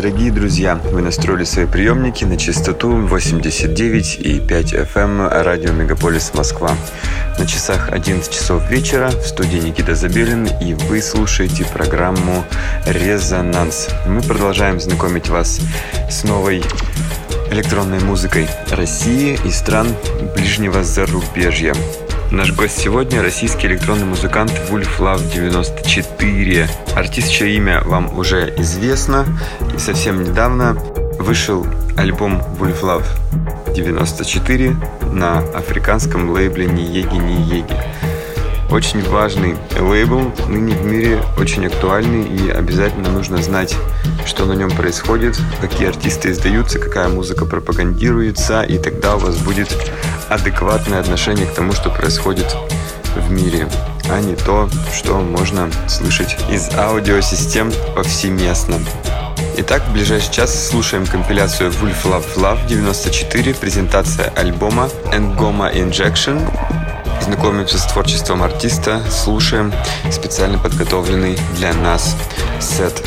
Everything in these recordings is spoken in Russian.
дорогие друзья! Вы настроили свои приемники на частоту 89,5 FM радио Мегаполис Москва. На часах 11 часов вечера в студии Никита Забелин и вы слушаете программу «Резонанс». Мы продолжаем знакомить вас с новой электронной музыкой России и стран ближнего зарубежья. Наш гость сегодня – российский электронный музыкант Wolf Love 94. Артист, чье имя вам уже известно. И совсем недавно вышел альбом Wolf Love 94 на африканском лейбле Ниеги Ниеги. Очень важный лейбл, ныне в мире очень актуальный и обязательно нужно знать, что на нем происходит, какие артисты издаются, какая музыка пропагандируется, и тогда у вас будет адекватное отношение к тому, что происходит в мире, а не то, что можно слышать из аудиосистем повсеместно. Итак, в ближайший час слушаем компиляцию Wolf Love Love 94, презентация альбома Ngoma Injection. Знакомимся с творчеством артиста, слушаем специально подготовленный для нас сет.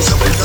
Eso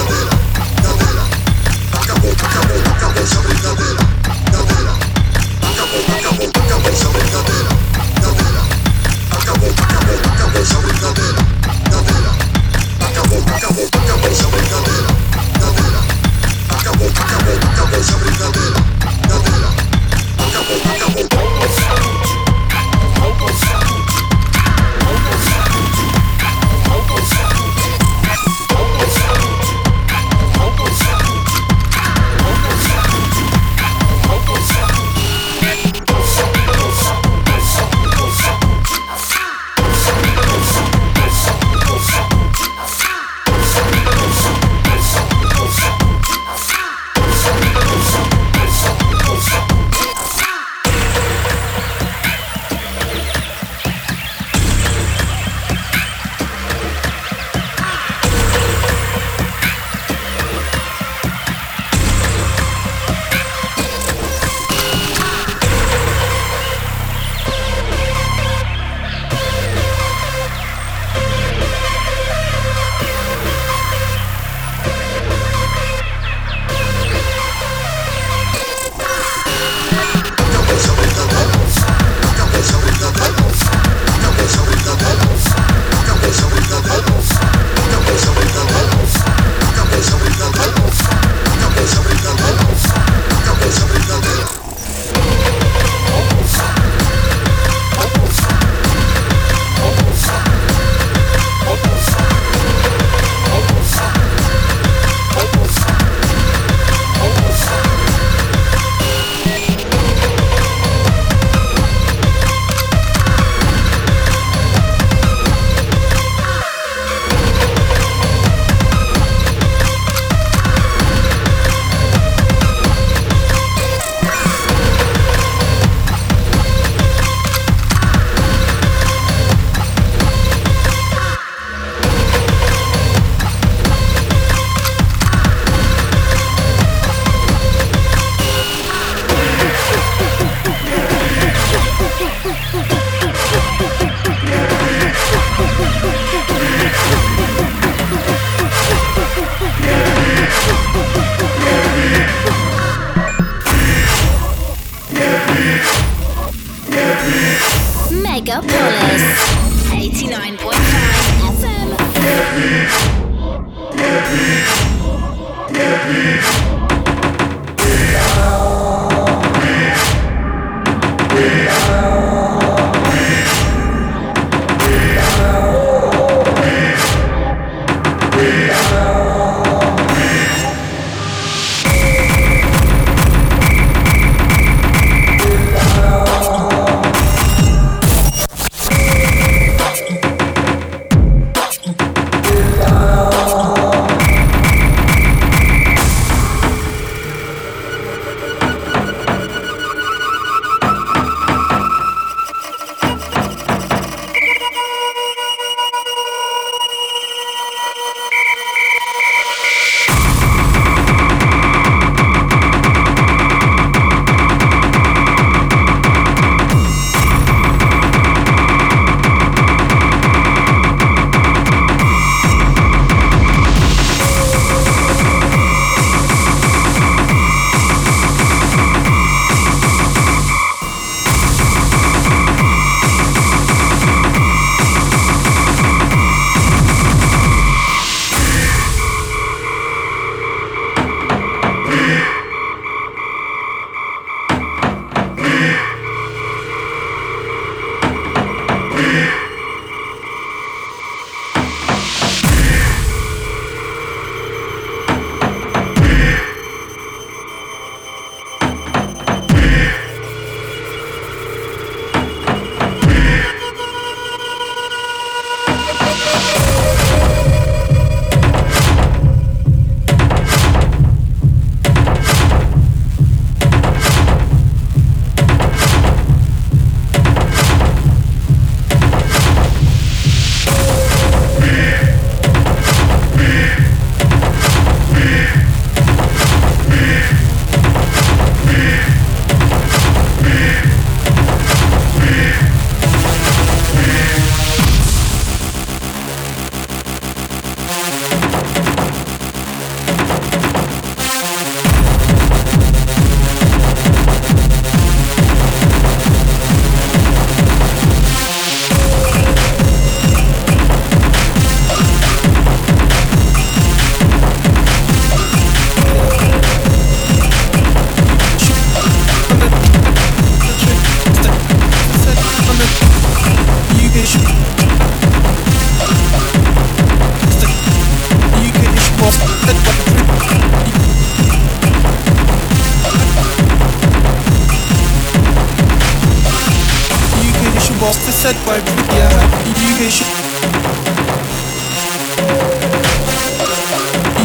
off the set by Rukia Education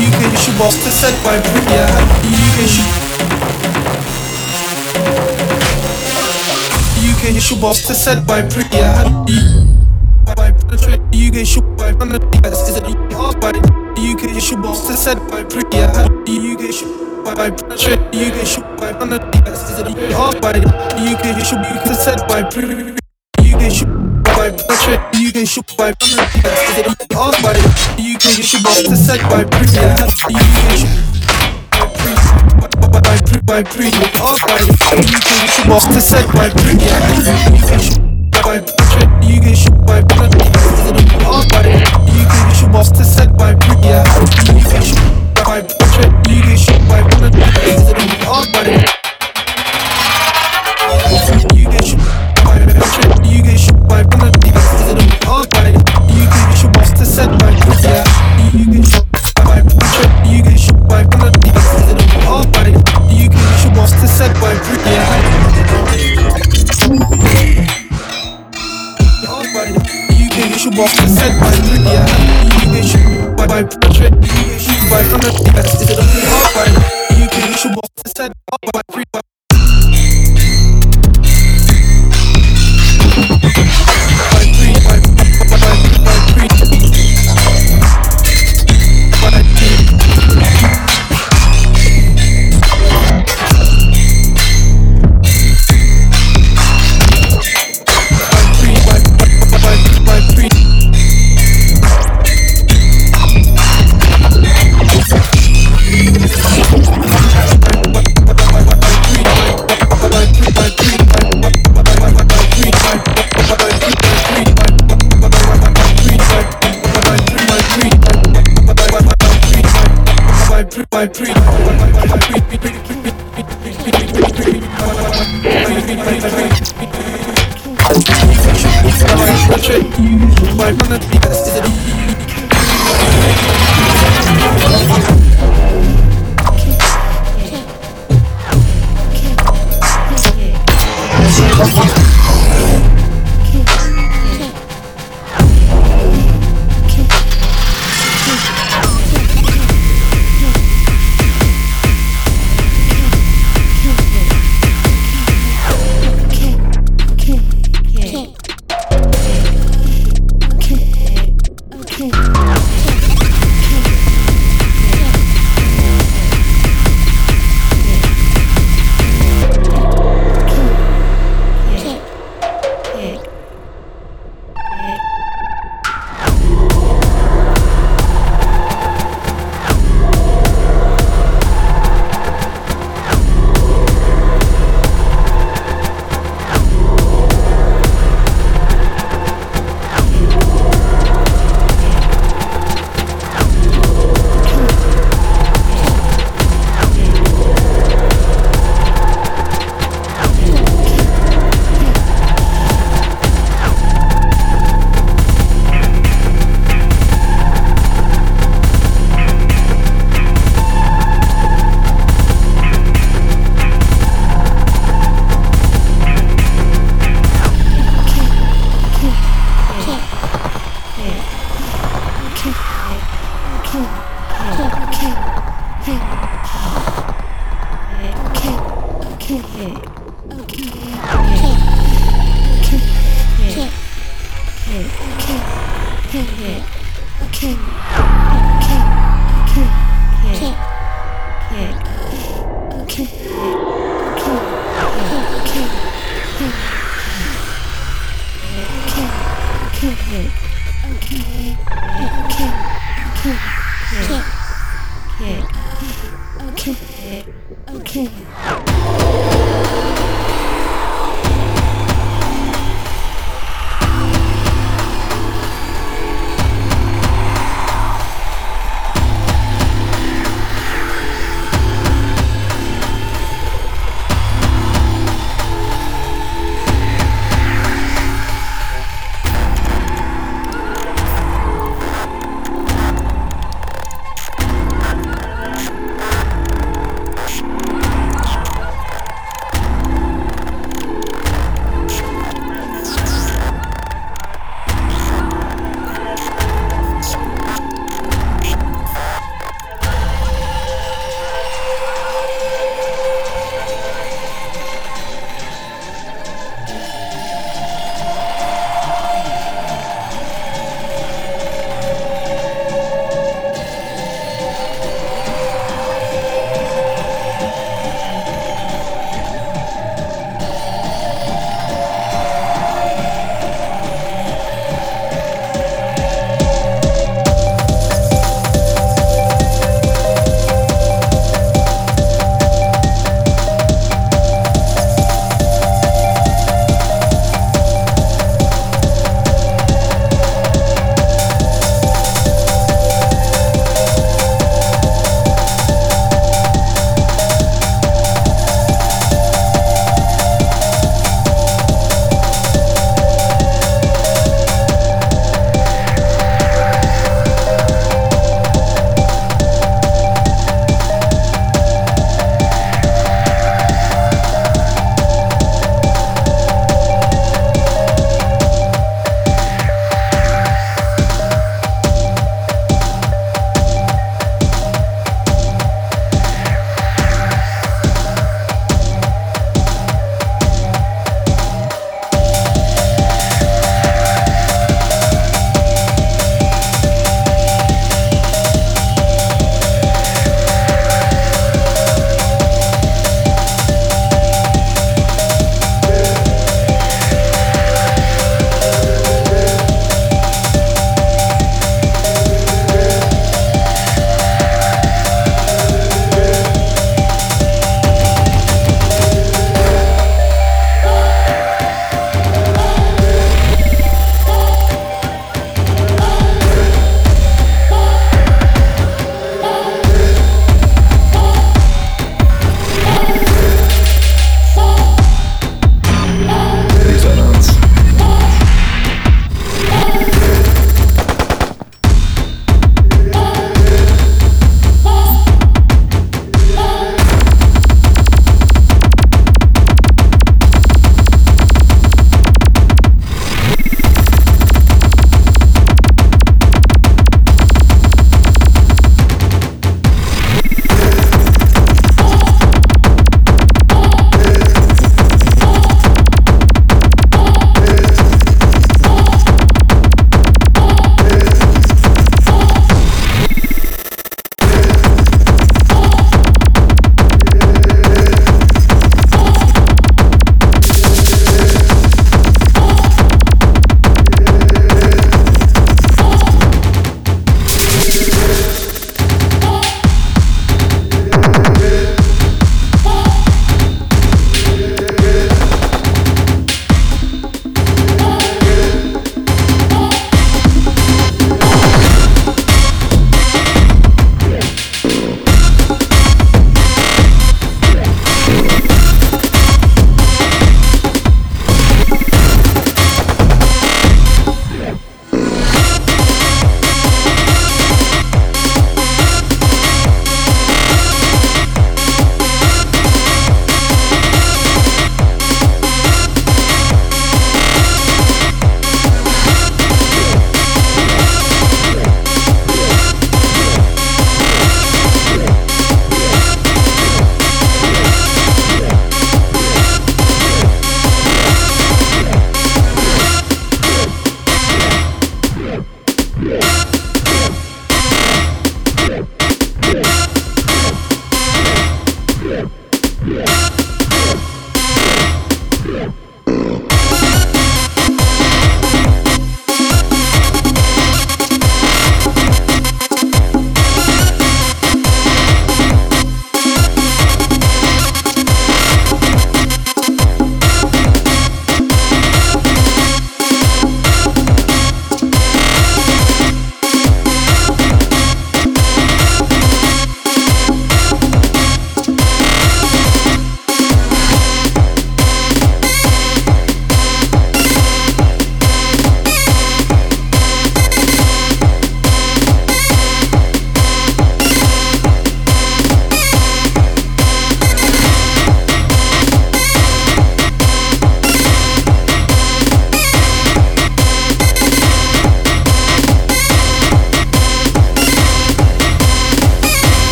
Education the set by Rukia Education UK should boss the set by pretty by penetrate the UK should by is a by the UK should boss the set by pretty the UK by the UK should by penetrate is a by the UK should be set by pretty you can shoot by pretty Cause they don't off by You can get shoot by the side by pretty You can shoot by pretty by pretty off by it You can get shoot by the side by pretty You can shoot by pretty You can shoot by pretty Cause they don't off by You can get shoot by the side by pretty You can shoot by pretty You can shoot by pretty Cause they don't off by fuck said by media You can shoot by by portrait You can shoot by from the best It's a hard by You can shoot by said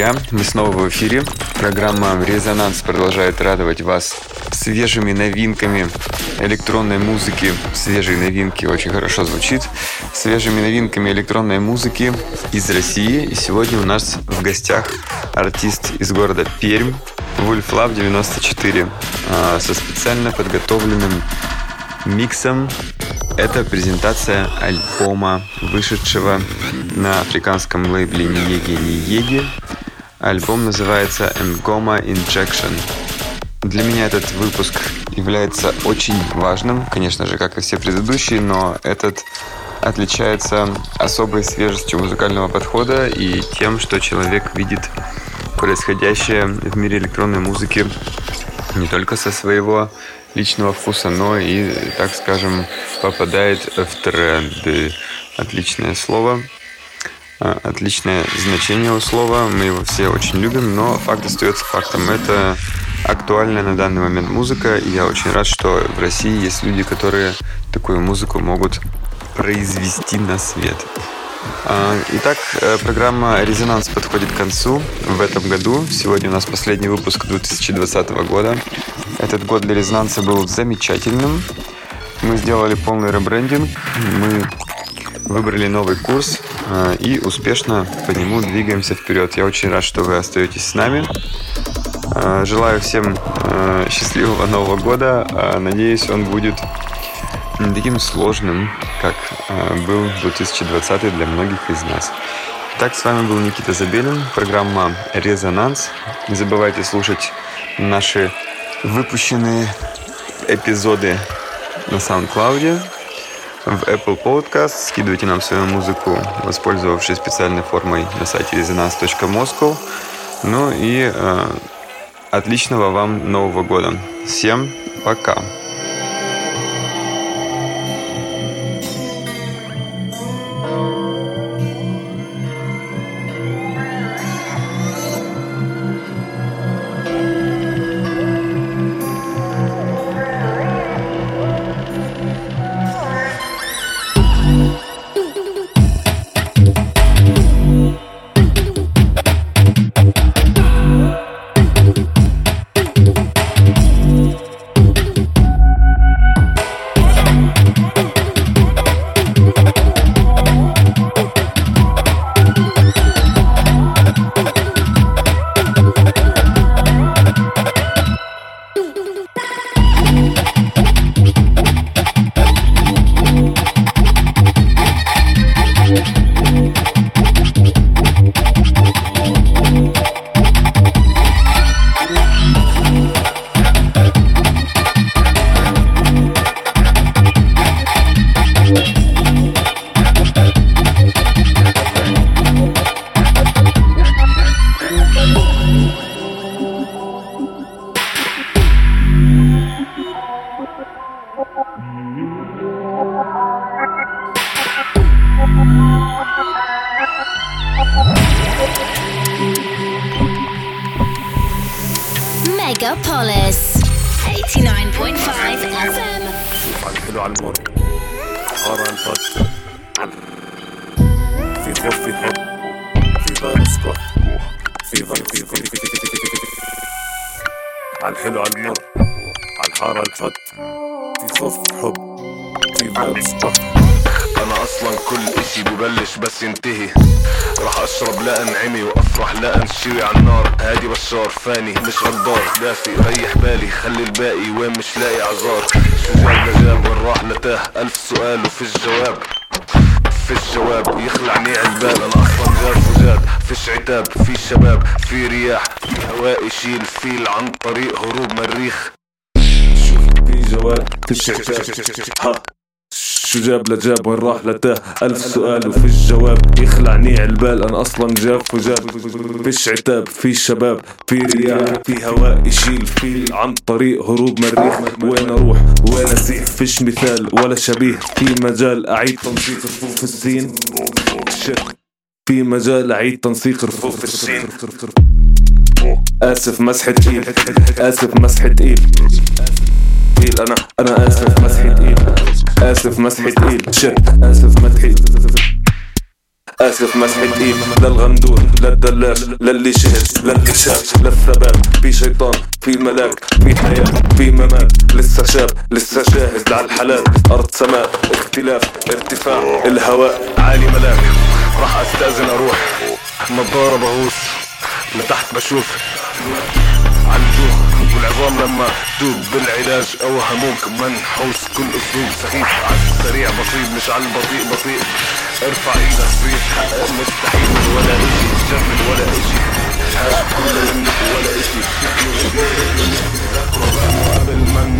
друзья, мы снова в эфире. Программа «Резонанс» продолжает радовать вас свежими новинками электронной музыки. Свежие новинки очень хорошо звучит. Свежими новинками электронной музыки из России. И сегодня у нас в гостях артист из города Пермь, Wolf Lab 94, а, со специально подготовленным миксом это презентация альбома, вышедшего на африканском лейбле Ниеги Ниеги. Альбом называется Ngoma Injection. Для меня этот выпуск является очень важным, конечно же, как и все предыдущие, но этот отличается особой свежестью музыкального подхода и тем, что человек видит происходящее в мире электронной музыки не только со своего личного вкуса, но и, так скажем, попадает в тренды. Отличное слово, отличное значение у слова, мы его все очень любим, но факт остается фактом. Это актуальная на данный момент музыка, и я очень рад, что в России есть люди, которые такую музыку могут произвести на свет. А, итак, э, программа «Резонанс» подходит к концу в этом году. Сегодня у нас последний выпуск 2020 года. Этот год для «Резонанса» был замечательным. Мы сделали полный ребрендинг, мы выбрали новый курс и успешно по нему двигаемся вперед. Я очень рад, что вы остаетесь с нами. Э, желаю всем счастливого Нового года. Надеюсь, он будет не таким сложным, как э, был 2020 для многих из нас. Так, с вами был Никита Забелин, программа «Резонанс». Не забывайте слушать наши выпущенные эпизоды на SoundCloud, в Apple Podcast. Скидывайте нам свою музыку, воспользовавшись специальной формой на сайте resonance.moscow. Ну и э, отличного вам Нового года. Всем пока! شو جاب لجاب وين راح لتاه ألف سؤال وفي الجواب يخلعني عالبال. أنا أصلا جاف وجاب. فيش عتاب في شباب في رياح في هواء يشيل فيل عن طريق هروب مريخ وين أروح؟ وين أسيح؟ فيش مثال ولا شبيه. في مجال أعيد تنسيق رفوف السين في مجال أعيد تنسيق رفوف السين آسف مسحة إيد آسف مسحة إيد تقيل. أنا أنا آسف مسحي تقيل. آسف مسحي تقيل. شت آسف مسحي آسف مسح تقيل. للغندور للدلاش للي شهد للي شاف للثبات في شيطان في ملاك في حياة في ممات. لسه شاب لسه جاهز لعالحلال أرض سماء اختلاف ارتفاع. الهواء عالي ملاك. راح أستأذن أروح. نظارة بغوص. لتحت بشوف. عالجوع والعظام لما تدوب بالعلاج أو من منحوس كل أسلوب سخيف عالسريع سريع بسيط مش على البطيء بطيء ارفع إيدك صيح مستحيل ولا إشي. جمل ولا إشي. حاجة كل ولا إشي. قبل من